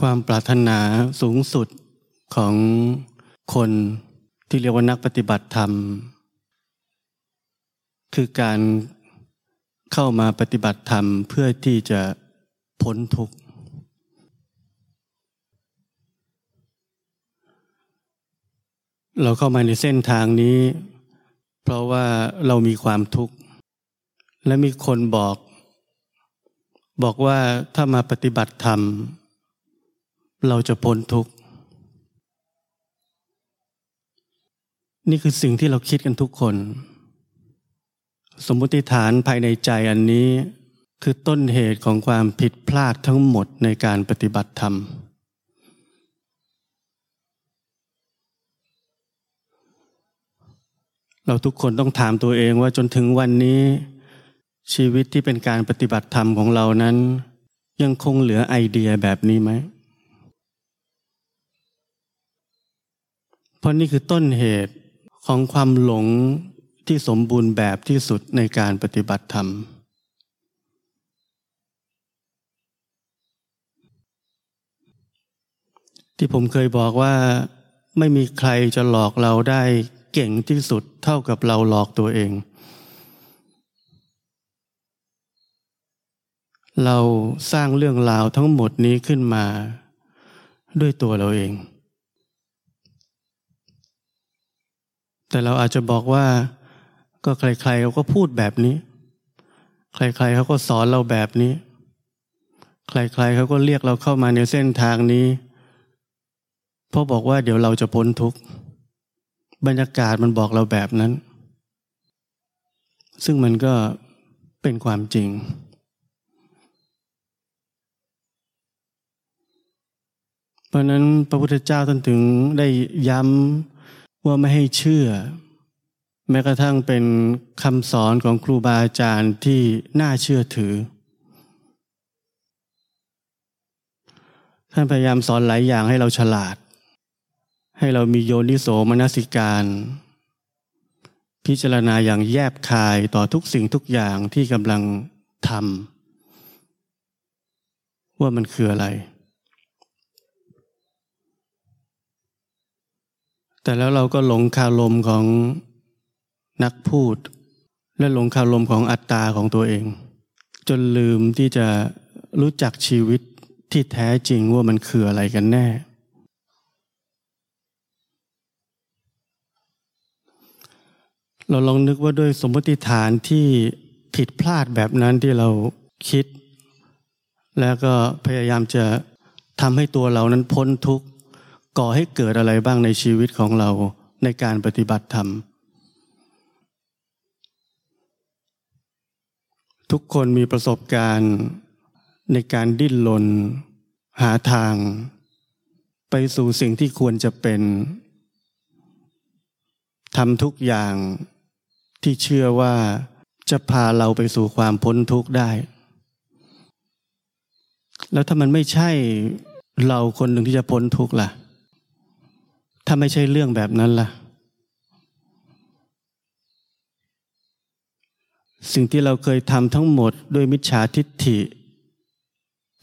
ความปรารถนาสูงสุดของคนที่เรียกว่านักปฏิบัติธรรม คือการเข้ามาปฏิบัติธรรมเพื่อที่จะพ้นทุกข์ เราเข้ามาในเส้นทางนี้ เพราะว่าเรามีความทุกข์ และมีคนบอก บอกว่าถ้ามาปฏิบัติธรรม เราจะพ้นทุกข์ นี่คือสิ่งที่เราคิดกันทุกคน สมมติฐานภายในใจอันนี้คือต้นเหตุของความผิดพลาดทั้งหมดในการปฏิบัติธรรม เราทุกคนต้องถามตัวเองว่าจนถึงวันนี้ ชีวิตที่เป็นการปฏิบัติธรรมของเรานั้น ยังคงเหลือไอเดียแบบนี้ไหม เพ ราะนี่คือต้นเหตุของความหลงที่สมบูรณ์แบบที่สุดในการปฏิบัติธรรม ที่ผมเคยบอกว่าไม่มีใครจะหลอกเราได้เก่งที่สุดเท่ากับเราหลอกตัวเอง เราสร้างเรื่องราวทั้งหมดนี้ขึ้นมาด้วยตัวเราเอง แต่เราอาจจะบอกว่าก็ใครๆเขาก็พูดแบบนี้ ใครๆเขาก็สอนเราแบบนี้ ใครๆเขาก็เรียกเราเข้ามาในเส้นทางนี้เพราะบอกว่าเดี๋ยวเราจะพ้นทุกข์บรรยากาศมันบอกเราแบบนั้น ซึ่งมันก็เป็นความจริง เพราะนั้นพระพุทธเจ้าท่านถึงได้ย้ำ ว่าไม่ให้เชื่อ แม้กระทั่งเป็นคำสอนของครูบาอาจารย์ที่น่าเชื่อถือ ท่านพยายามสอนหลายอย่างให้เราฉลาด ให้เรามีโยนิโสมนสิการ พิจารณาอย่างแยบคายต่อทุกสิ่งทุกอย่างที่กำลังทำว่ามันคืออะไร แต่แล้วเราก็หลงคารมของนักพูด และหลงคารมของอัตตาของตัวเอง จนลืมที่จะรู้จักชีวิตที่แท้จริงว่ามันคืออะไรกันแน่ เราลองนึกว่าด้วยสมมติฐานที่ผิดพลาดแบบนั้นที่เราคิด แล้วก็พยายามจะทำให้ตัวเรานั้นพ้นทุกข์ ก่อให้เกิดอะไรบ้างในชีวิตของเราในการปฏิบัติธรรม ทุกคนมีประสบการณ์ในการดิ้นรนหาทาง ไปสู่สิ่งที่ควรจะเป็นทำทุกอย่างที่เชื่อว่าจะพาเราไปสู่ความพ้นทุกข์ได้ แล้วถ้ามันไม่ใช่เราคนหนึ่งที่จะพ้นทุกข์ล่ะ ถ้าไม่ใช่เรื่องแบบนั้นล่ะ สิ่งที่เราเคยทำทั้งหมดด้วยมิจฉาทิฏฐิ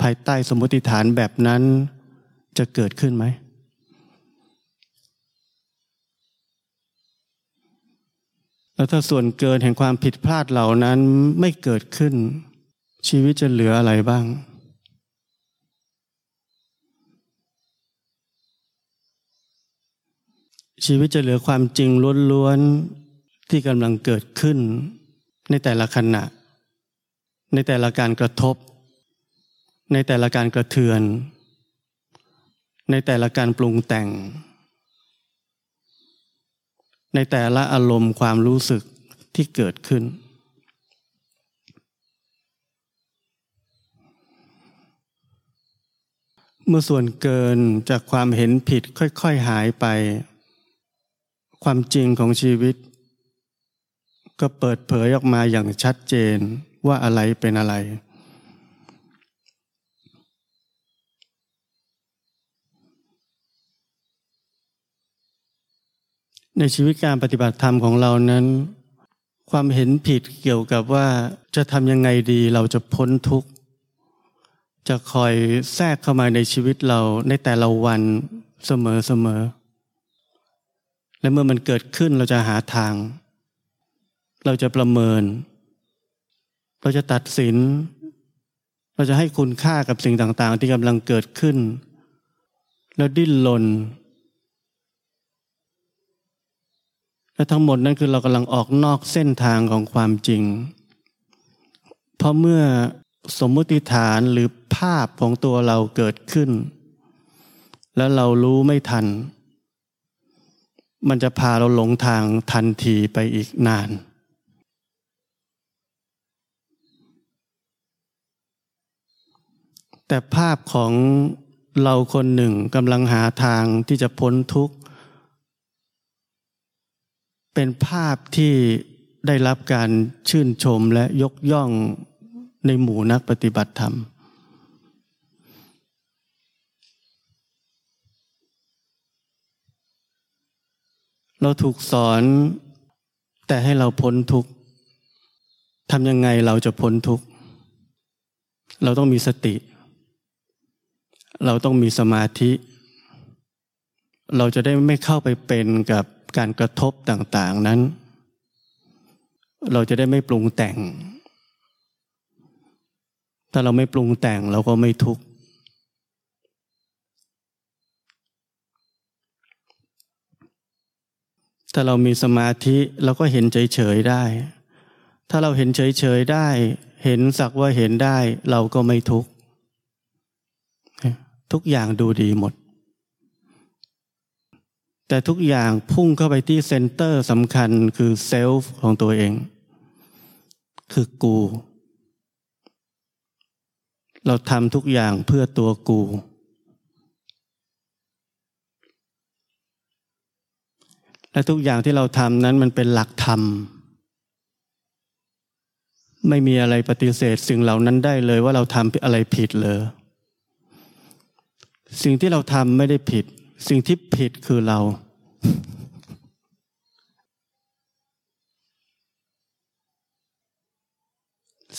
ภายใต้สมมติฐานแบบนั้นจะเกิดขึ้นไหม แล้วถ้าส่วนเกินแห่งความผิดพลาดเหล่านั้นไม่เกิดขึ้น ชีวิตจะเหลืออะไรบ้าง ชีวิตจะเหลือความจริงล้วนๆที่กำลังเกิดขึ้น ในแต่ละขณะ ในแต่ละการกระทบ ในแต่ละการกระเทือน ในแต่ละการปรุงแต่ง ในแต่ละอารมณ์ความรู้สึกที่เกิดขึ้น เมื่อส่วนเกินจากความเห็นผิดค่อย ๆ หายไป ความจริงของชีวิต ก็เปิดเผยออกมาอย่างชัดเจนว่าอะไรเป็นอะไร ในชีวิตการปฏิบัติธรรมของเรานั้น ความเห็นผิดเกี่ยวกับว่าจะทำยังไงดีเราจะพ้นทุกข์ จะคอยแทรกเข้ามาในชีวิตเราในแต่ละวันเสมอเสมอ และเมื่อมันเกิดขึ้นเราจะหาทาง เราจะประเมิน เราจะตัดสิน เราจะให้คุณค่ากับสิ่งต่างๆ ที่กำลังเกิดขึ้น แล้วดิ้นรนและทั้งหมดนั้นคือเรากำลังออกนอกเส้นทางของความจริง เพราะเมื่อสมมติฐานหรือภาพของตัวเราเกิดขึ้น แล้วเรารู้ไม่ทัน มันจะพาเราหลงทางทันทีไปอีกนาน แต่ภาพของเราคนหนึ่งกำลังหาทางที่จะพ้นทุกข์ เป็นภาพที่ได้รับการชื่นชมและยกย่องในหมู่นักปฏิบัติธรรม เราถูกสอน แต่ให้เราพ้นทุกข์ทำยังไงเราจะพ้นทุกข์เราต้องมีสติ เราต้องมีสมาธิ เราจะได้ไม่เข้าไปเป็นกับการกระทบต่างๆนั้น เราจะได้ไม่ปรุงแต่ง ถ้าเราไม่ปรุงแต่งเราก็ไม่ทุกข์ ถ้าเรามีสมาธิเราก็เห็นเฉยๆได้ ถ้าเราเห็นเฉยๆได้ เห็นสักว่าเห็นได้ เราก็ไม่ทุกข์ทุกอย่างดูดีหมด แต่ทุกอย่างพุ่งเข้าไปที่เซนเตอร์สำคัญคือเซลฟ์ของตัวเอง คือกู เราทำทุกอย่างเพื่อตัวกู และทุกอย่างที่เราทำนั้นมันเป็นหลักธรรม ไม่มีอะไรปฏิเสธสิ่งเหล่านั้นได้เลยว่าเราทำอะไรผิดเลยสิ่งที่เราทำไม่ได้ผิด สิ่งที่ผิดคือเรา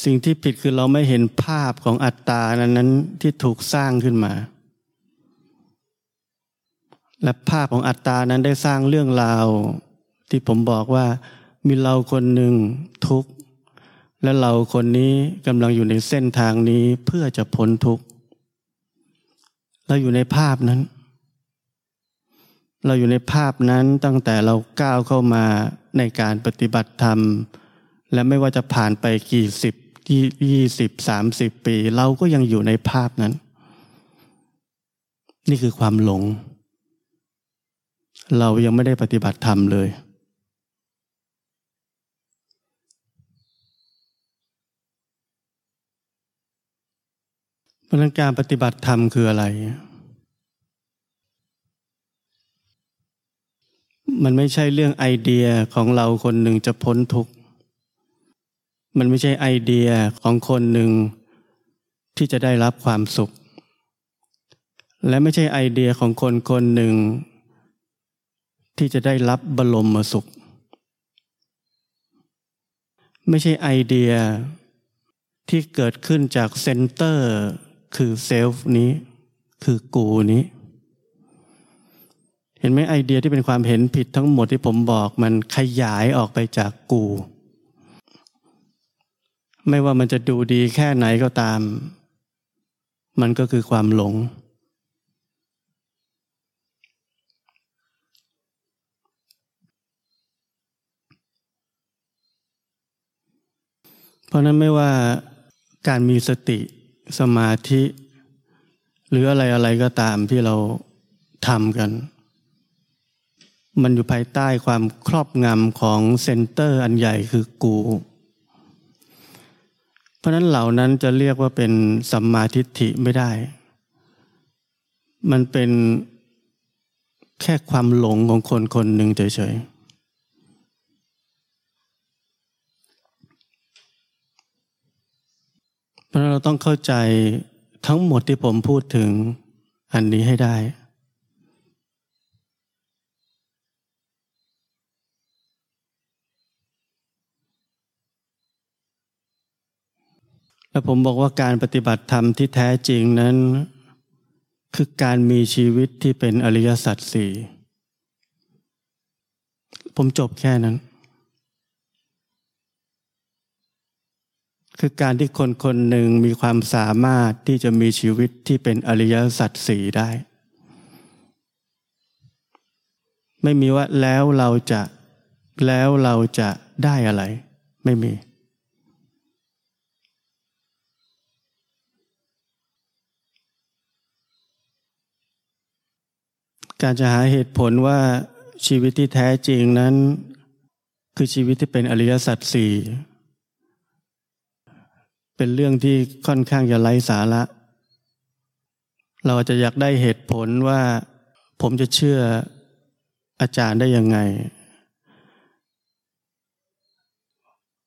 สิ่งที่ผิดคือเราไม่เห็นภาพของอัตตานั้นนั้นที่ถูกสร้างขึ้นมา และภาพของอัตตานั้นได้สร้างเรื่องราว ที่ผมบอกว่ามีเราคนหนึ่งทุกข์ และเราคนนี้กำลังอยู่ในเส้นทางนี้เพื่อจะพ้นทุกข์เราอยู่ในภาพนั้น เราอยู่ในภาพนั้นตั้งแต่เราก้าวเข้ามาในการปฏิบัติธรรม และไม่ว่าจะผ่านไปกี่สิบยี่สิบสามสิบปี เราก็ยังอยู่ในภาพนั้น นี่คือความหลง เรายังไม่ได้ปฏิบัติธรรมเลย เพราะนั้นการปฏิบัติธรรมคืออะไร มันไม่ใช่เรื่องไอเดียของเราคนหนึ่งจะพ้นทุกข์ มันไม่ใช่ไอเดียของคนหนึ่งที่จะได้รับความสุข และไม่ใช่ไอเดียของคนคนหนึ่ง ที่จะได้รับบรมสุข ไม่ใช่ไอเดียที่เกิดขึ้นจาก center คือ self นี้ คือกูนี้ เห็นไหมไอเดียที่เป็นความเห็นผิดทั้งหมดที่ผมบอกมันขยายออกไปจากกู ไม่ว่ามันจะดูดีแค่ไหนก็ตาม มันก็คือความหลง เพราะนั้นไม่ว่าการมีสติสมาธิ หรืออะไรอะไรก็ตามที่เราทำกัน มันอยู่ภายใต้ความครอบงำของ center อันใหญ่คือกู เพราะนั้นเหล่านั้นจะเรียกว่าเป็นสัมมาทิฏฐิไม่ได้ มันเป็นแค่ความหลงของคนคนหนึ่งเฉยๆ เพ ราะเราต้องเข้าใจทั้งหมดที่ผมพูดถึงอันนี้ให้ได้ และผมบอกว่าการปฏิบัติธรรมที่แท้จริงนั้น คือการมีชีวิตที่เป็นอริยสัจสี่ผมจบแค่นั้น คือการที่คนคนหนึ่งมีความสามารถที่จะมีชีวิตที่เป็นอริยสัจสี่ได้ ไม่มีว่าแล้วเราจะแล้วเราจะได้อะไร ไม่มี การจะหาเหตุผลว่าชีวิตที่แท้จริงนั้น คือชีวิตที่เป็นอริยสัจสี่ เป็นเรื่องที่ค่อนข้างจะไร้สาระ เราจะอยากได้เหตุผลว่า ผมจะเชื่ออาจารย์ได้ยังไง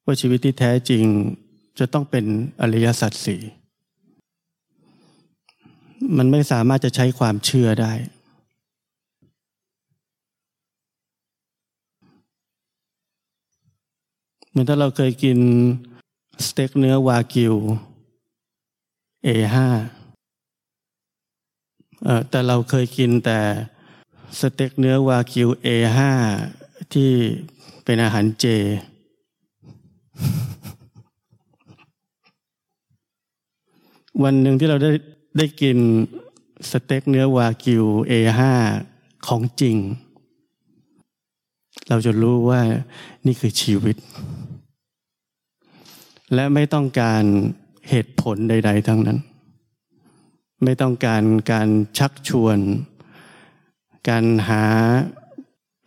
ว่าชีวิตที่แท้จริงจะต้องเป็นอริยสัจสี่มันไม่สามารถจะใช้ความเชื่อได้ เหมือนถ้าเราเคยกิน สเต็กเนื้อวากิว A5 เออแต่เราเคยกินแต่สเต็กเนื้อวากิว A5 ที่เป็นอาหารเจ วันหนึ่งที่เราได้ได้กินสเต็กเนื้อวากิว A5 ของจริง เราจะรู้ว่านี่คือชีวิต และไม่ต้องการเหตุผลใด ๆ ทั้งนั้น ไม่ต้องการการชักชวน การหา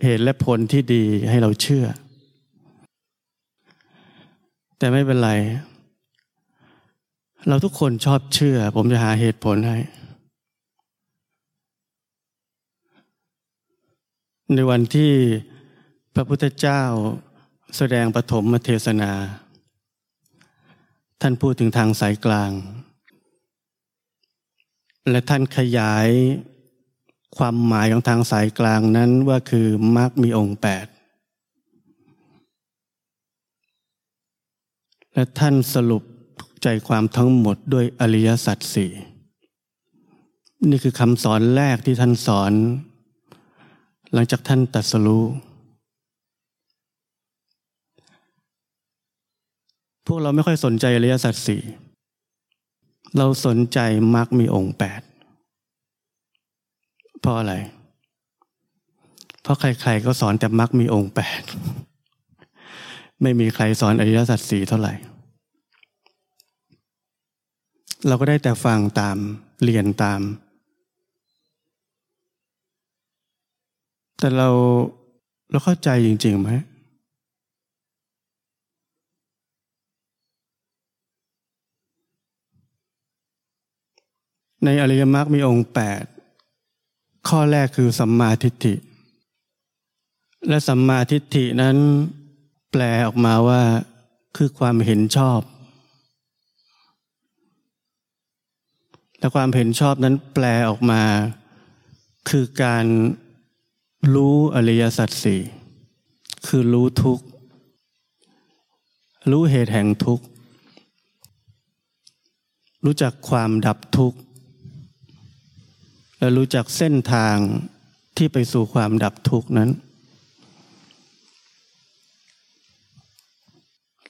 เหตุและผลที่ดีให้เราเชื่อ แต่ไม่เป็นไร เราทุกคนชอบเชื่อ ผมจะหาเหตุผลให้ ในวันที่พระพุทธเจ้าแสดงปฐมเทศนา ท่านพูดถึงทางสายกลาง และท่านขยายความหมายของทางสายกลางนั้นว่าคือมรรคมีองค์แปดและท่านสรุปใจความทั้งหมดด้วยอริยสัจสี่นี่คือคำสอนแรกที่ท่านสอน หลังจากท่านตัดสรู้ พวกเราไม่ค่อยสนใจอริยสัจสี่เราสนใจมรรคมีองค์แปดเพราะอะไร เพราะใคร ๆ ก็สอนแต่มรรคมีองค์แปดไม่มีใครสอนอริยสัจสี่เท่าไหร่ เราก็ได้แต่ฟังตามเรียนตาม แต่เราเราเข้าใจจริงๆไหม ในอริยมรรคมีองค์แปดข้อแรกคือสัมมาทิฏฐิ และสัมมาทิฏฐินั้น แปลออกมาว่าคือความเห็นชอบ และความเห็นชอบนั้นแปลออกมา คือการรู้อริยสัจสี่คือรู้ทุกข์รู้เหตุแห่งทุกข์รู้จักความดับทุกข์ และรู้จักเส้นทางที่ไปสู่ความดับทุกข์นั้น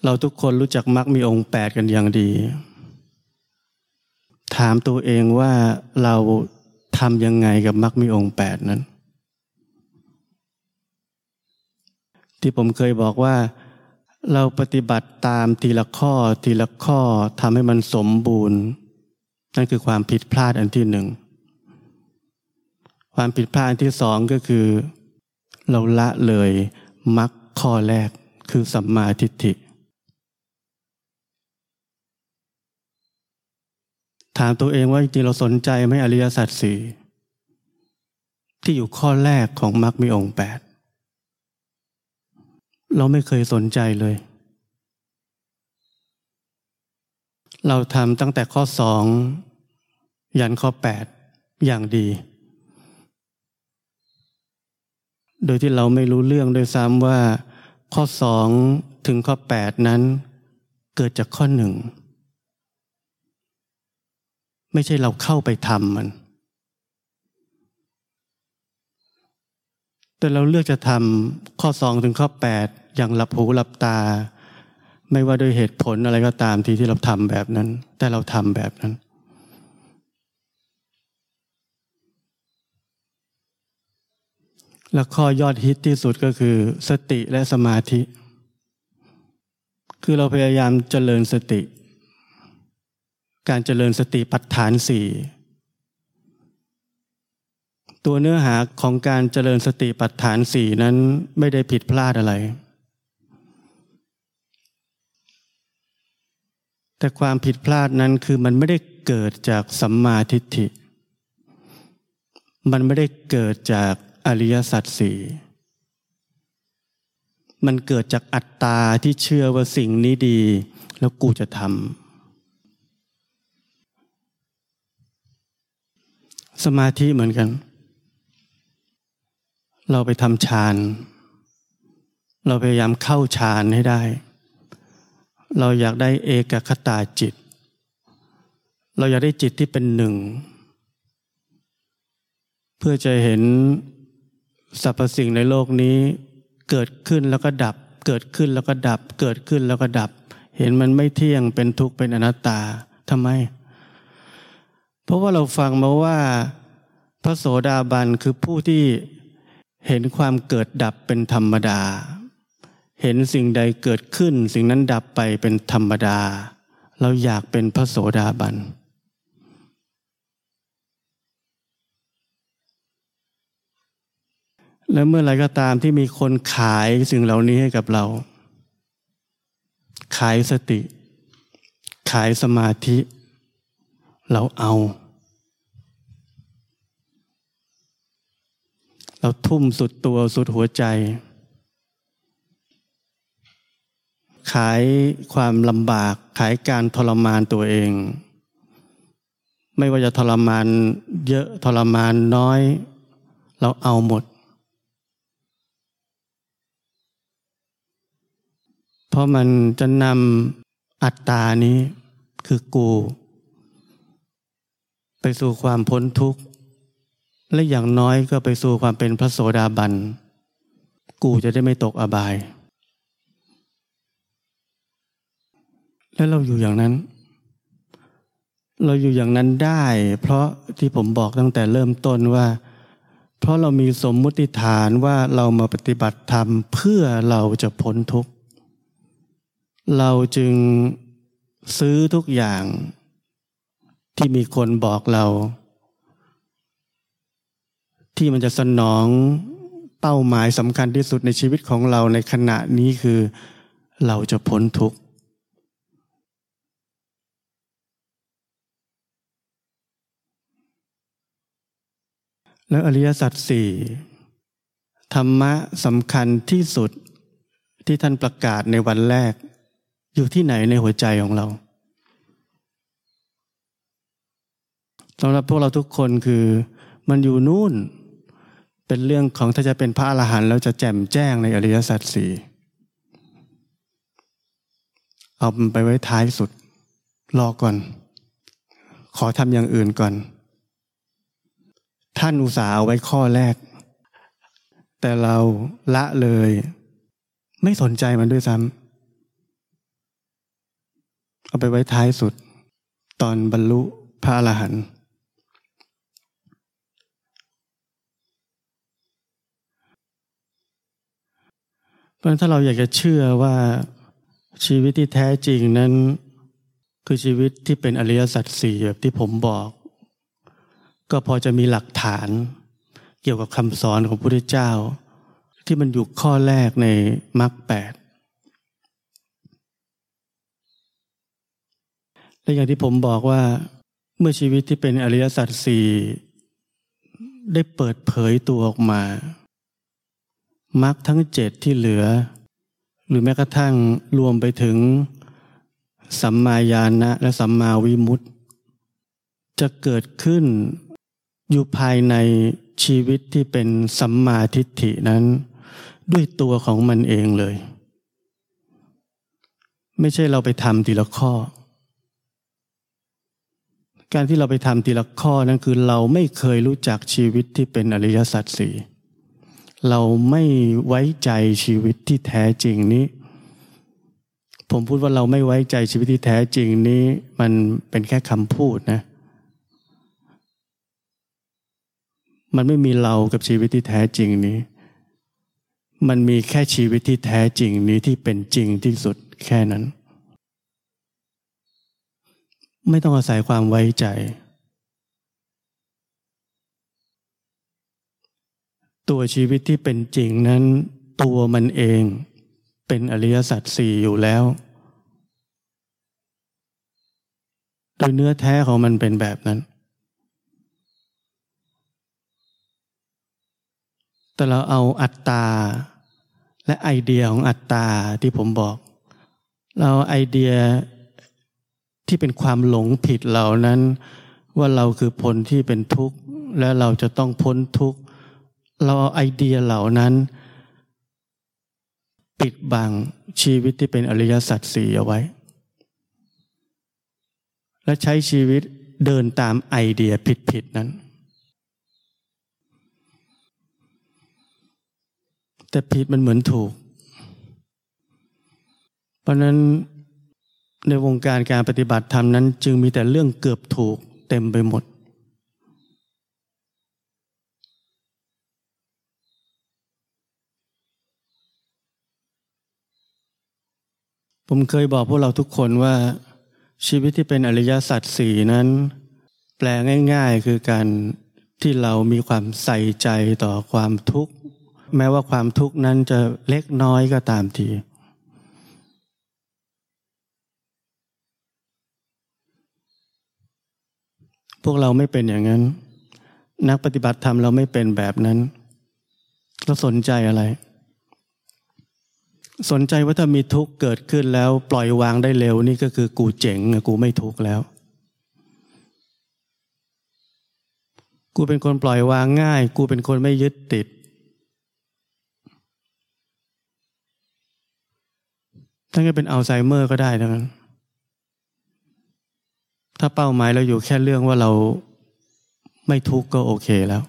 เราทุกคนรู้จักมรรคมีองค์แปดกันอย่างดี ถามตัวเองว่าเราทำยังไงกับมรรคมีองค์แปดนั้น ที่ผมเคยบอกว่าเราปฏิบัติตามทีละข้อทีละข้อทำให้มันสมบูรณ์ นั่นคือความผิดพลาดอันที่หนึ่ง ความผิดพลาดที่สองก็คือ เราละเลยมักข้อแรกคือสัมมาทิฏฐิถามตัวเองว่าจริงเราสนใจไหมอริยสัจสี่ที่อยู่ข้อแรกของมรรคมีองค์แปดเราไม่เคยสนใจเลย เราทำตั้งแต่ข้อสองยันข้อแปดอย่างดี โดยที่เราไม่รู้เรื่องโดยซ้ำว่า ข้อสองถึงข้อแปดนั้น เกิดจากข้อหนึ่งไม่ใช่เราเข้าไปทำมัน แต่เราเลือกจะทำข้อสองถึงข้อแปดอย่างหลับหูหลับตา ไม่ว่าด้วยเหตุผลอะไรก็ตามที่ที่เราทำแบบนั้น แต่เราทำแบบนั้น และข้อยอดฮิตที่สุดก็คือ สติและสมาธิ คือเราพยายามเจริญสติ การเจริญสติปัฏฐานสี่ตัวเนื้อหาของการเจริญสติปัฏฐานสี่นั้นไม่ได้ผิดพลาดอะไร แต่ความผิดพลาดนั้นคือมันไม่ได้เกิดจากสัมมาทิฏฐิ มันไม่ได้เกิดจาก อริยสัจสี่มันเกิดจากอัตตาที่เชื่อว่าสิ่งนี้ดี แล้วกูจะทำสมาธิเหมือนกัน เราไปทำฌานเราพยายามเข้าฌานให้ได้ เราอยากได้เอกคตาจิต เราอยากได้จิตที่เป็นหนึ่ง เพื่อจะเห็น สรรพสิ่งในโลกนี้ เกิดขึ้นแล้วก็ดับ เกิดขึ้นแล้วก็ดับ เกิดขึ้นแล้วก็ดับ เห็นมันไม่เที่ยงเป็นทุกข์เป็นอนัตตาทำไม เพราะว่าเราฟังมาว่า พระโสดาบันคือผู้ที่เห็นความเกิดดับเป็นธรรมดา เห็นสิ่งใดเกิดขึ้น สิ่งนั้นดับไปเป็นธรรมดา เราอยากเป็นพระโสดาบัน และเมื่อไรก็ตามที่มีคนขายสิ่งเหล่านี้ให้กับเรา ขายสติ ขายสมาธิ เราเอา เราทุ่มสุดตัวสุดหัวใจ ขายความลำบาก ขายการทรมานตัวเอง ไม่ว่าจะทรมานเยอะทรมานน้อย เราเอาหมด เพราะมันจะนำอัตตานี้คือกู ไปสู่ความพ้นทุกข์ และอย่างน้อยก็ไปสู่ความเป็นพระโสดาบัน กูจะได้ไม่ตกอบาย แล้วเราอยู่อย่างนั้น เราอยู่อย่างนั้นได้ เพราะที่ผมบอกตั้งแต่เริ่มต้นว่า เพราะเรามีสมมุติฐานว่าเรามาปฏิบัติธรรมเพื่อเราจะพ้นทุกข์ เราจึงซื้อทุกอย่างที่มีคนบอกเรา ที่มันจะสนองเป้าหมายสำคัญที่สุดในชีวิตของเราในขณะนี้คือ เราจะพ้นทุกข์แล้วอริยสัจสี่ธรรมะสำคัญที่สุดที่ท่านประกาศในวันแรก อยู่ที่ไหนในหัวใจของเราสำหรับพวกเราทุกคนคือมันอยู่นู่น เป็นเรื่องของถ้าจะเป็นพระอรหันต์แล้วจะแจ่มแจ้งในอริยสัจสี่เอาไปไว้ท้ายสุด รอก่อน ขอทำอย่างอื่นก่อน ท่านอุตส่าห์เอาไว้ข้อแรก แต่เราละเลย ไม่สนใจมันด้วยซ้ำ เอาไปไว้ท้ายสุด ตอนบรรลุพระอรหันต์เพราะถ้าเราอยากจะเชื่อว่าชีวิตที่แท้จริงนั้น คือชีวิตที่เป็นอริยสัจสี่แบบที่ผมบอก ก็พอจะมีหลักฐาน เกี่ยวกับคำสอนของพระพุทธเจ้า ที่มันอยู่ข้อแรกในมรรคแปด และอย่างที่ผมบอกว่าเมื่อชีวิตที่เป็นอริยสัจสี่ได้เปิดเผยตัวออกมามรรคทั้งเจ็ดที่เหลือ หรือแม้กระทั่งรวมไปถึง สัมมาญาณะและสัมมาวิมุตติ จะเกิดขึ้นอยู่ภายในชีวิตที่เป็นสัมมาทิฏฐินั้น ด้วยตัวของมันเองเลย ไม่ใช่เราไปทำทีละข้อ การที่เราไปทำทีละข้อนั้นคือเราไม่เคยรู้จักชีวิตที่เป็นอริยสัจสี่เราไม่ไว้ใจชีวิตที่แท้จริงนี้ ผมพูดว่าเราไม่ไว้ใจชีวิตที่แท้จริงนี้ มันเป็นแค่คำพูดนะ มันไม่มีเรากับชีวิตที่แท้จริงนี้ มันมีแค่ชีวิตที่แท้จริงนี้ที่เป็นจริงที่สุดแค่นั้น ไม่ต้องอาศัยความไว้ใจ ตัวชีวิตที่เป็นจริงนั้น ตัวมันเองเป็นอริยสัจสี่อยู่แล้วโดยเนื้อแท้ของมันเป็นแบบนั้น แต่เราเอาอัตตา และไอเดียของอัตตาที่ผมบอก เราไอเดีย ที่เป็นความหลงผิดเหล่านั้น ว่าเราคือผลที่เป็นทุกข์ และเราจะต้องพ้นทุกข์ เราเอาไอเดียเหล่านั้น ปิดบังชีวิตที่เป็นอริยสัจสี่เอาไว้ และใช้ชีวิตเดินตามไอเดียผิดๆนั้น แต่ผิดมันเหมือนถูก เพราะนั้น ในวงการการปฏิบัติธรรมนั้น จึงมีแต่เรื่องเกือบถูกเต็มไปหมด ผมเคยบอกพวกเราทุกคนว่าชีวิตที่เป็นอริยสัจสี่นั้น แปลง่ายๆคือการที่เรามีความใส่ใจต่อความทุกข์ แม้ว่าความทุกข์นั้นจะเล็กน้อยก็ตามที พวกเราไม่เป็นอย่างนั้น นักปฏิบัติธรรมเราไม่เป็นแบบนั้น เราสนใจอะไร สนใจว่าถ้ามีทุกข์เกิดขึ้นแล้ว ปล่อยวางได้เร็วนี่ก็คือกูเจ๋งกูไม่ทุกข์แล้ว กูเป็นคนปล่อยวางง่าย กูเป็นคนไม่ยึดติด ทั้งจะเป็นอัลไซเมอร์ก็ได้ทั้งนั้น ถ้าเป้าหมายเราอยู่แค่เรื่องว่าเราไม่ทุกข์ก็โอเคแล้ว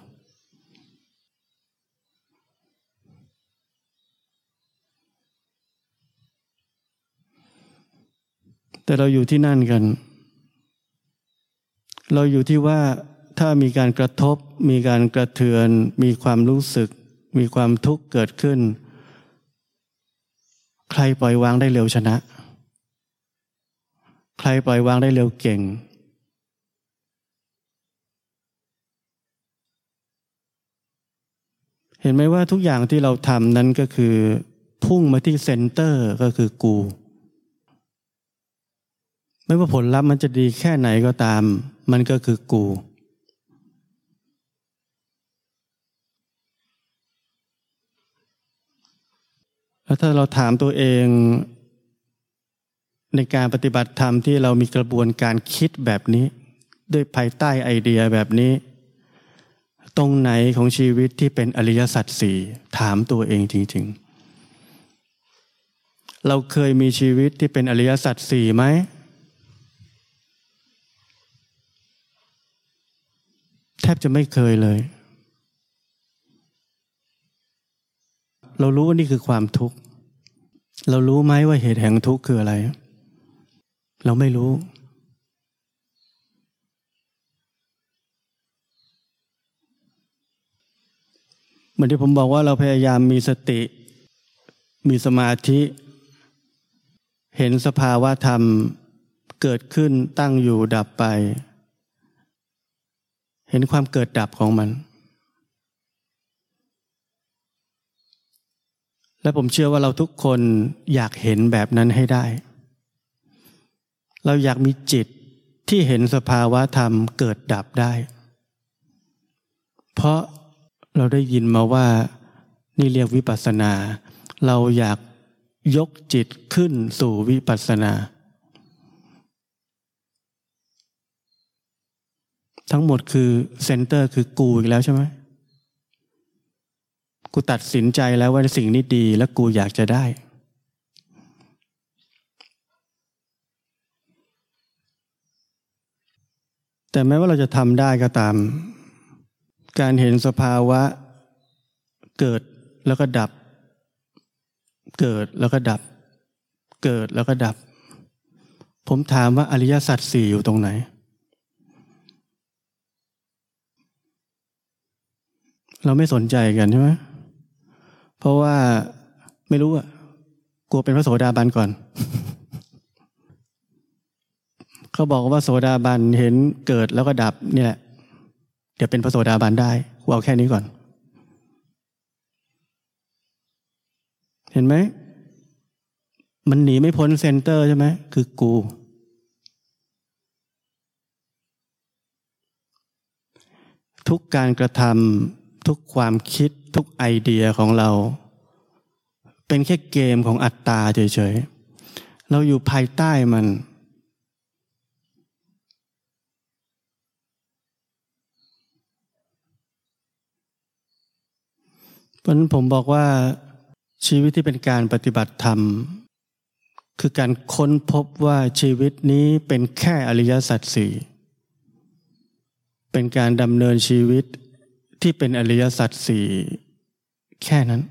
แต่เราอยู่ที่นั่นกัน เราอยู่ที่ว่าถ้ามีการกระทบ มีการกระเทือน มีความรู้สึก มีความทุกข์เกิดขึ้น ใครปล่อยวางได้เร็วชนะ ใครปล่อยวางได้เร็วเก่ง เห็นไหมว่าทุกอย่างที่เราทำนั้นก็คือ พุ่งมาที่เซนเตอร์ก็คือกู ไม่ว่าผลลัพธ์มันจะดีแค่ไหนก็ตาม มันก็คือกูแล้วถ้าเราถามตัวเอง ในการปฏิบัติธรรมที่เรามีกระบวนการคิดแบบนี้ ด้วยภายใต้ไอเดียแบบนี้ ตรงไหนของชีวิตที่เป็นอริยสัจสี่ถามตัวเองจริง ๆ เราเคยมีชีวิตที่เป็นอริยสัจสี่ไหมแทบจะไม่เคยเลย เรารู้ว่านี่คือความทุกข์ เรารู้ไหมว่าเหตุแห่งทุกข์คืออะไร เราไม่รู้ เหมือนที่ผมบอกว่าเราพยายามมีสติ มีสมาธิ เห็นสภาวะธรรมเกิดขึ้นตั้งอยู่ดับไป เห็นความเกิดดับของมัน และผมเชื่อว่าเราทุกคนอยากเห็นแบบนั้นให้ได้ เราอยากมีจิตที่เห็นสภาวะธรรมเกิดดับได้ เพราะเราได้ยินมาว่านี่เรียกวิปัสสนา เราอยากยกจิตขึ้นสู่วิปัสสนา ทั้งหมดคือเซนเตอร์คือกูอีกแล้วใช่ไหมกูตัดสินใจแล้วว่าสิ่งนี้ดีและกูอยากจะได้ แต่แม้ว่าเราจะทำได้ก็ตาม การเห็นสภาวะ เกิดแล้วก็ดับ เกิดแล้วก็ดับ เกิดแล้วก็ดับ ผมถามว่าอริยสัจสี่อยู่ตรงไหน เราไม่สนใจกันใช่ไหมเพราะว่าไม่รู้อะกลัวเป็นพระโสดาบันก่อน เขาบอกว่าโสดาบันเห็นเกิดแล้วก็ดับนี่แหละเดี๋ยวเป็นพระโสดาบันได้เอาแค่นี้ก่อน เห็นไหมมันหนีไม่พ้น center ใช่ไหมคือกู ทุกการกระทำทุกความคิดทุกไอเดียของเรา เป็นแค่เกมของอัตตาเฉยๆ เราอยู่ภายใต้มัน เพราะนั้นผมบอกว่าชีวิตที่เป็นการปฏิบัติธรรม คือการค้นพบว่าชีวิตนี้เป็นแค่อริยสัจสี่เป็นการดำเนินชีวิตที่เป็นอริยสัจสี่แค่นั้น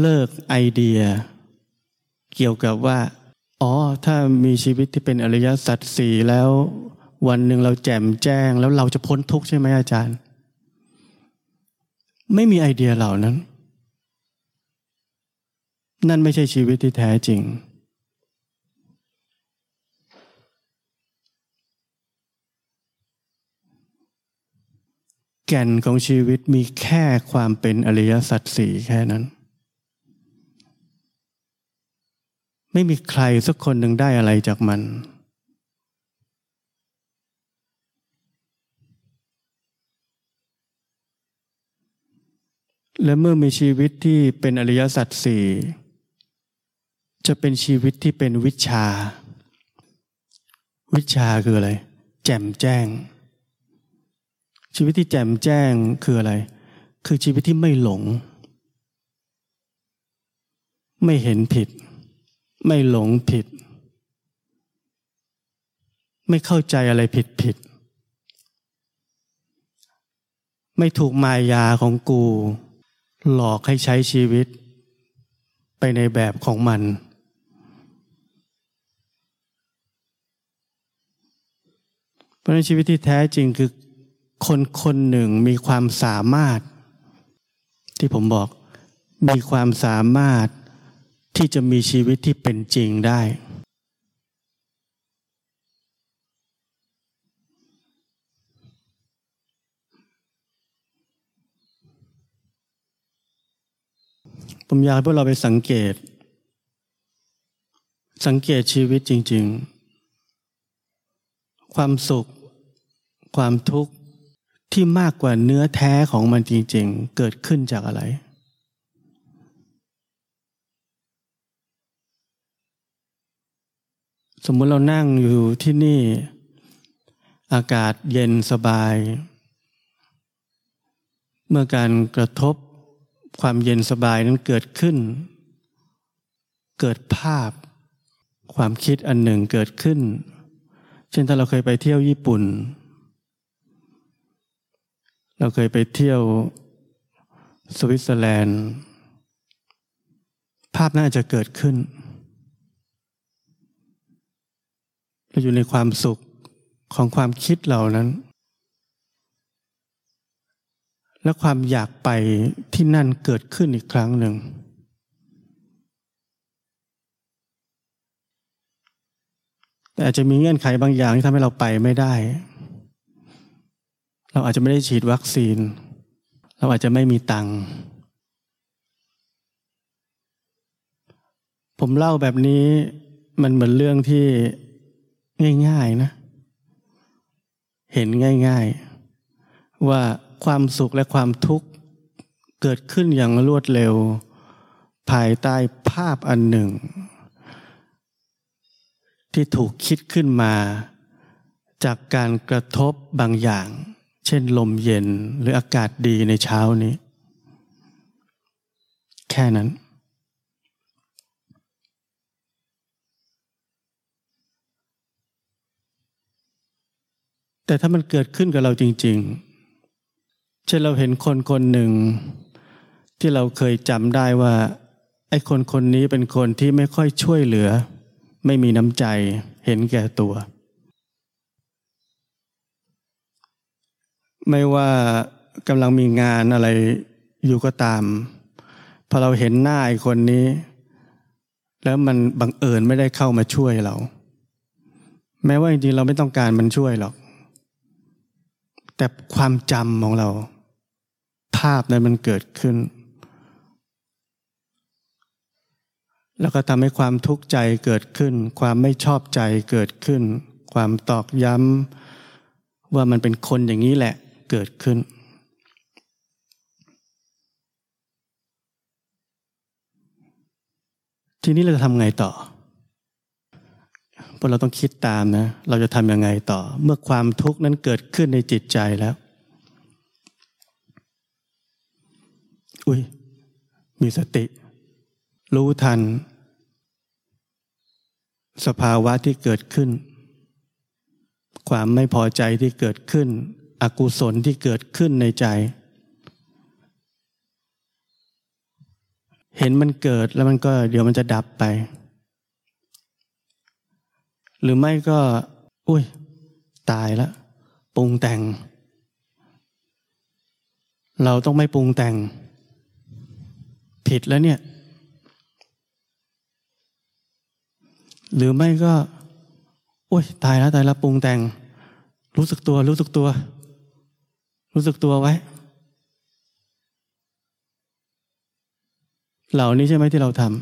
เลิกไอเดีย เกี่ยวกับว่า อ๋อ ถ้ามีชีวิตที่เป็นอริยสัจสี่แล้ว วันหนึ่งเราแจ่มแจ้ง แล้วเราจะพ้นทุกข์ใช่ไหมอาจารย์ ไม่มีไอเดียเหล่านั้น นั่นไม่ใช่ชีวิตที่แท้จริง แก่นของชีวิตมีแค่ความเป็นอริยสัจสี่แค่นั้น ไม่มีใครสักคนหนึ่งได้อะไรจากมัน และเมื่อมีชีวิตที่เป็นอริยสัจสี่จะเป็นชีวิตที่เป็นวิชา วิชาคืออะไร แจ่มแจ้ง ชีวิตที่แจ่มแจ้งคืออะไร คือชีวิตที่ไม่หลง ไม่เห็นผิด ไม่หลงผิด ไม่เข้าใจอะไรผิดผิดไม่ถูกมายาของกู หลอกให้ใช้ชีวิต ไปในแบบของมัน เพราะในชีวิตที่แท้จริงคือคนคนหนึ่งมีความสามารถ ที่ผมบอกมีความสามารถที่จะมีชีวิตที่เป็นจริงได้ ผมอยากให้พวกเราไปสังเกต สังเกตชีวิตจริง ๆ ความสุข ความทุกข์ที่มากกว่าเนื้อแท้ของมันจริง ๆ เกิดขึ้นจากอะไร สมมุติเรานั่งอยู่ที่นี่ อากาศเย็นสบาย เมื่อการกระทบ ความเย็นสบายนั้นเกิดขึ้น เกิดภาพ ความคิดอันหนึ่งเกิดขึ้น เช่นถ้าเราเคยไปเที่ยวญี่ปุ่น เราเคยไปเที่ยวสวิตเซอร์แลนด์ ภาพน่าจะเกิดขึ้นเราอยู่ในความสุขของความคิดเหล่านั้น และความอยากไปที่นั่นเกิดขึ้นอีกครั้งหนึ่ง แต่อาจจะมีเงื่อนไขบางอย่างที่ทำให้เราไปไม่ได้ เราอาจจะไม่ได้ฉีดวัคซีน เราอาจจะไม่มีตังค์ผมเล่าแบบนี้มันเหมือนเรื่องที่ง่าย ๆนะ เห็นง่าย ๆ ว่า ความสุขและความทุกข์เกิดขึ้นอย่างรวดเร็ว ภายใต้ภาพอันหนึ่ง ที่ถูกคิดขึ้นมา จากการกระทบบางอย่าง เช่นลมเย็นหรืออากาศดีในเช้านี้ แค่นั้นแต่ถ้ามันเกิดขึ้นกับเราจริง ๆ ช่นเราเห็นคนคนหนึ่ง ที่เราเคยจำได้ว่า ไอ้คนคนนี้เป็นคนที่ไม่ค่อยช่วยเหลือ ไม่มีน้ำใจเห็นแก่ตัว ไม่ว่ากำลังมีงานอะไรอยู่ก็ตาม พอเราเห็นหน้าไอ้คนนี้ แล้วมันบังเอิญไม่ได้เข้ามาช่วยเรา แม้ว่าจริงๆเราไม่ต้องการมันช่วยหรอกแต่ความจำของเราาพนั้นมันเกิดขึ้น แล้วก็ทำให้ความทุกข์ใจเกิดขึ้น ความไม่ชอบใจเกิดขึ้น ความตอกย้ำว่ามันเป็นคนอย่างนี้แหละเกิดขึ้น ทีนี้เราจะทำไงต่อพวกเราต้องคิดตามนะ เราจะทำยังไงต่อ เมื่อความทุกข์นั้นเกิดขึ้นในจิตใจแล้ว อุ้ยมีสติ รู้ทัน สภาวะที่เกิดขึ้น ความไม่พอใจที่เกิดขึ้น อกุศลที่เกิดขึ้นในใจ เห็นมันเกิดแล้วมันก็เดี๋ยวมันจะดับไป หรือไม่ก็ อุ้ย ตายแล้วปรุงแต่ง เราต้องไม่ปรุงแต่ง ผิดแล้วเนี่ย หรือไม่ก็อุ้ยตายแล้วตายแล้วปรุงแต่ง รู้สึกตัว รู้สึกตัว รู้สึกตัวไว้ เหล่านี้ใช่ไหมที่เราทำ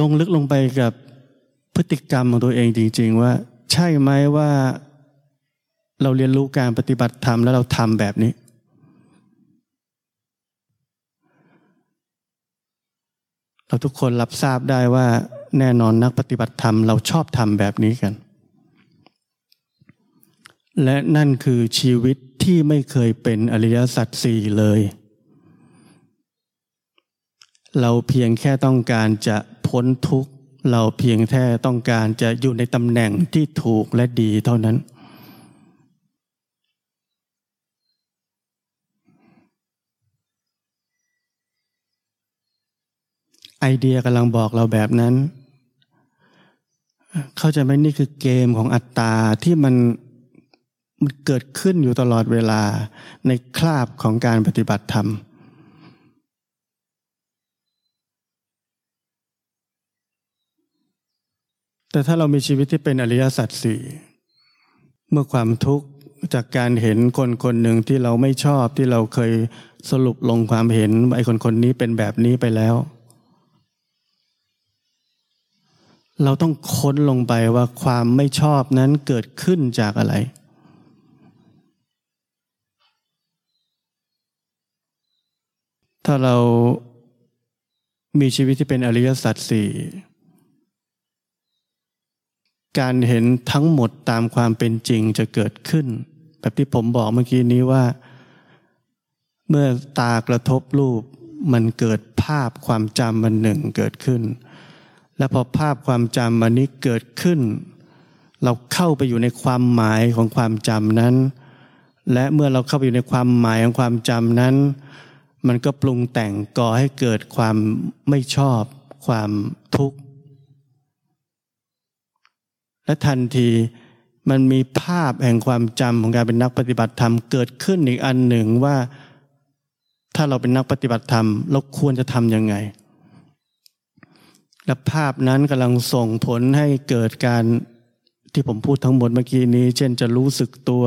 ลงลึกลงไปกับพฤติกรรมของตัวเองจริง ๆ ว่า ใช่ไหมว่า เราเรียนรู้การปฏิบัติธรรมแล้วเราทำแบบนี้ เราทุกคนรับทราบได้ว่าแน่นอนนักปฏิบัติธรรมเราชอบทำแบบนี้กัน และนั่นคือชีวิตที่ไม่เคยเป็นอริยสัจสี่เลย เราเพียงแค่ต้องการจะพ้นทุกข์ เราเพียงแค่ต้องการจะอยู่ในตำแหน่งที่ถูกและดีเท่านั้น ไอเดียกำลังบอกเราแบบนั้น เข้าใจไหมนี่คือเกมของอัตตาที่มันมันเกิดขึ้นอยู่ตลอดเวลาในคราบของการปฏิบัติธรรม แต่ถ้าเรามีชีวิตที่เป็นอริยสัจสี่เมื่อความทุกข์จากการเห็นคนคนหนึ่งที่เราไม่ชอบที่เราเคยสรุปลงความเห็นไอ้คนคนนี้เป็นแบบนี้ไปแล้ว เราต้องค้นลงไปว่าความไม่ชอบนั้นเกิดขึ้นจากอะไร ถ้าเรามีชีวิตที่เป็นอริยสัจสี่การเห็นทั้งหมดตามความเป็นจริงจะเกิดขึ้น แบบที่ผมบอกเมื่อกี้นี้ว่า เมื่อตากระทบรูปมันเกิดภาพความจำมันหนึ่งเกิดขึ้น และพอภาพความจำมันนี้เกิดขึ้น เราเข้าไปอยู่ในความหมายของความจำนั้น และเมื่อเราเข้าไปอยู่ในความหมายของความจำนั้น มันก็ปรุงแต่งก่อให้เกิดความไม่ชอบ ความทุกข์ และทันทีมันมีภาพแห่งความจำของการเป็นนักปฏิบัติธรรมเกิดขึ้นอีกอันหนึ่งว่า ถ้าเราเป็นนักปฏิบัติธรรมเราควรจะทำยังไง และภาพนั้นกำลังส่งผลให้เกิดการที่ผมพูดทั้งหมดเมื่อกี้นี้ เช่นจะรู้สึกตัว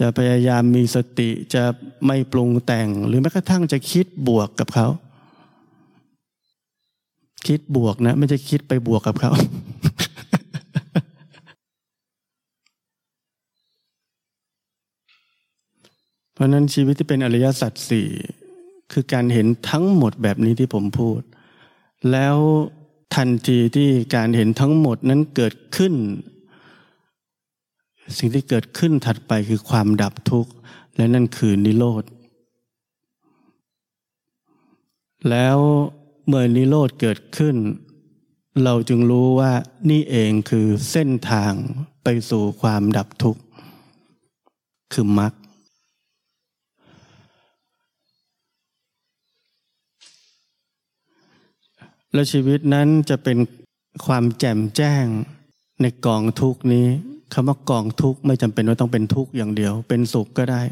จะพยายามมีสติจะไม่ปรุงแต่ง หรือแม้กระทั่งจะคิดบวกกับเขา คิดบวกนะ ไม่ใช่คิดไปบวกกับเขาเพราะนั้นชีวิตที่เป็นอริยสัจสี่คือการเห็นทั้งหมดแบบนี้ที่ผมพูด แล้วทันทีที่การเห็นทั้งหมดนั้นเกิดขึ้น สิ่งที่เกิดขึ้นถัดไปคือความดับทุกข์ และนั่นคือนิโรธ แล้วเมื่อนิโรธเกิดขึ้น เราจึงรู้ว่านี่เองคือเส้นทางไปสู่ความดับทุกข์ คือมรรค และชีวิตนั้นจะเป็นความแจ่มแจ้งในกองทุกนี้คำว่ากองทุกไม่จำเป็นว่าต้องเป็นทุกอย่างเดียว เป็นสุขก็ได้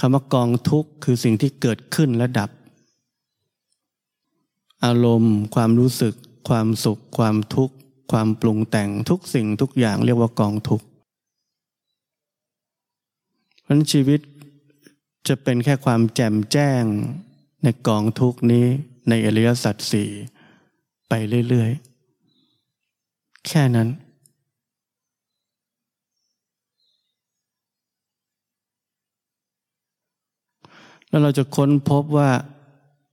คำว่ากองทุกคือสิ่งที่เกิดขึ้นและดับ อารมณ์ ความรู้สึก ความสุข ความทุกข์ ความปรุงแต่งทุกสิ่งทุกอย่างเรียกว่ากองทุกเพราะชีวิตจะเป็นแค่ความแจ่มแจ้งในกองทุกนี้ ในอริยสัจสี่ไปเรื่อยๆ แค่นั้น แล้วเราจะค้นพบว่า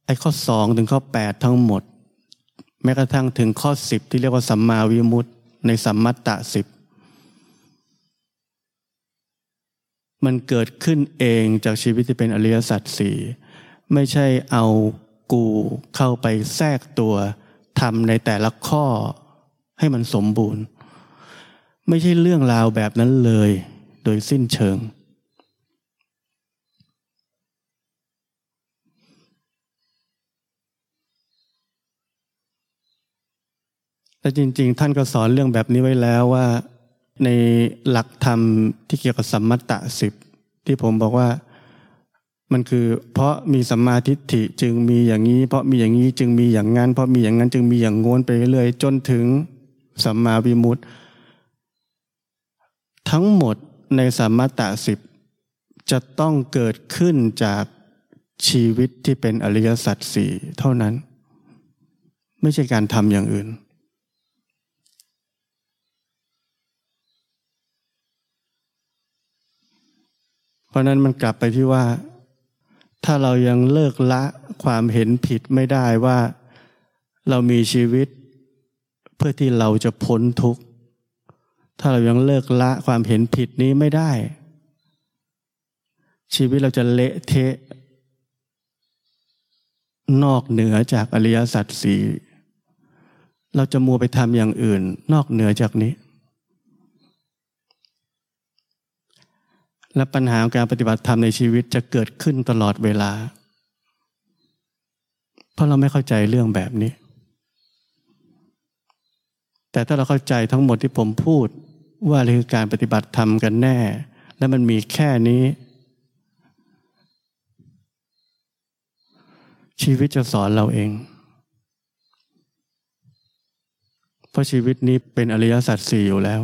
ไอ้ข้อสองถึงข้อแปดทั้งหมด แม้กระทั่งถึงข้อสิบที่เรียกว่าสัมมาวิมุตติในสัมมัตตะสิบมันเกิดขึ้นเองจากชีวิตที่เป็นอริยสัจสี่ไม่ใช่เอา กูเข้าไปแทรกตัวทำในแต่ละข้อให้มันสมบูรณ์ ไม่ใช่เรื่องราวแบบนั้นเลย โดยสิ้นเชิง แต่จริง ๆ ท่านก็สอนเรื่องแบบนี้ไว้แล้วว่า ในหลักธรรมที่เกี่ยวกับสัมมัตตสิบที่ผมบอกว่า มันคือ เพราะมีสัมมาทิฏฐิจึงมีอย่างนี้ เพราะมีอย่างนี้จึงมีอย่างนั้น เพราะมีอย่างนั้นจึงมีอย่างงวนไปเรื่อยจนถึงสัมมาวิมุตติ ทั้งหมดในสัมมาตะสิบจะต้องเกิดขึ้นจากชีวิตที่เป็นอริยสัจสี่เท่านั้น ไม่ใช่การทำอย่างอื่น เพราะนั้นมันกลับไปที่ว่า ถ้าเรายังเลิกละความเห็นผิดไม่ได้ว่าเรามีชีวิต เพื่อที่เราจะพ้นทุกข์ ถ้าเรายังเลิกละความเห็นผิดนี้ไม่ได้ ชีวิตเราจะเละเทะ นอกเหนือจากอริยสัจสี่เราจะมัวไปทำอย่างอื่น นอกเหนือจากนี้ และปัญหาการปฏิบัติธรรมในชีวิตจะเกิดขึ้นตลอดเวลา เพราะเราไม่เข้าใจเรื่องแบบนี้ แต่ถ้าเราเข้าใจทั้งหมดที่ผมพูดว่าเรื่อการปฏิบัติธรรมกันแน่ และมันมีแค่นี้ ชีวิตจะสอนเราเอง เพราะชีวิตนี้เป็นอริยสัจสี่อยู่แล้ว